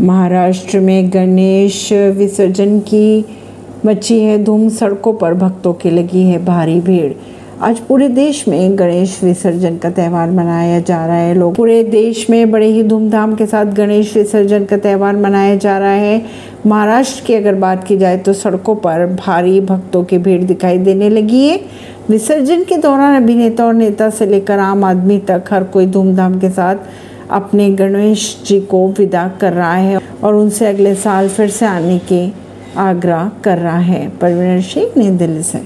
महाराष्ट्र में गणेश विसर्जन की मची है धूम, सड़कों पर भक्तों की लगी है भारी भीड़। आज पूरे देश में गणेश विसर्जन का त्यौहार मनाया जा रहा है। लोग पूरे देश में बड़े ही धूमधाम के साथ गणेश विसर्जन का त्यौहार मनाया जा रहा है। महाराष्ट्र की अगर बात की जाए तो सड़कों पर भारी भक्तों की भीड़ दिखाई देने लगी है। विसर्जन के दौरान अभिनेता और नेता से लेकर आम आदमी तक हर कोई धूमधाम के साथ अपने गणेश जी को विदा कर रहा है और उनसे अगले साल फिर से आने के आग्रह कर रहा है। परवीन सिंह, नई दिल्ली से।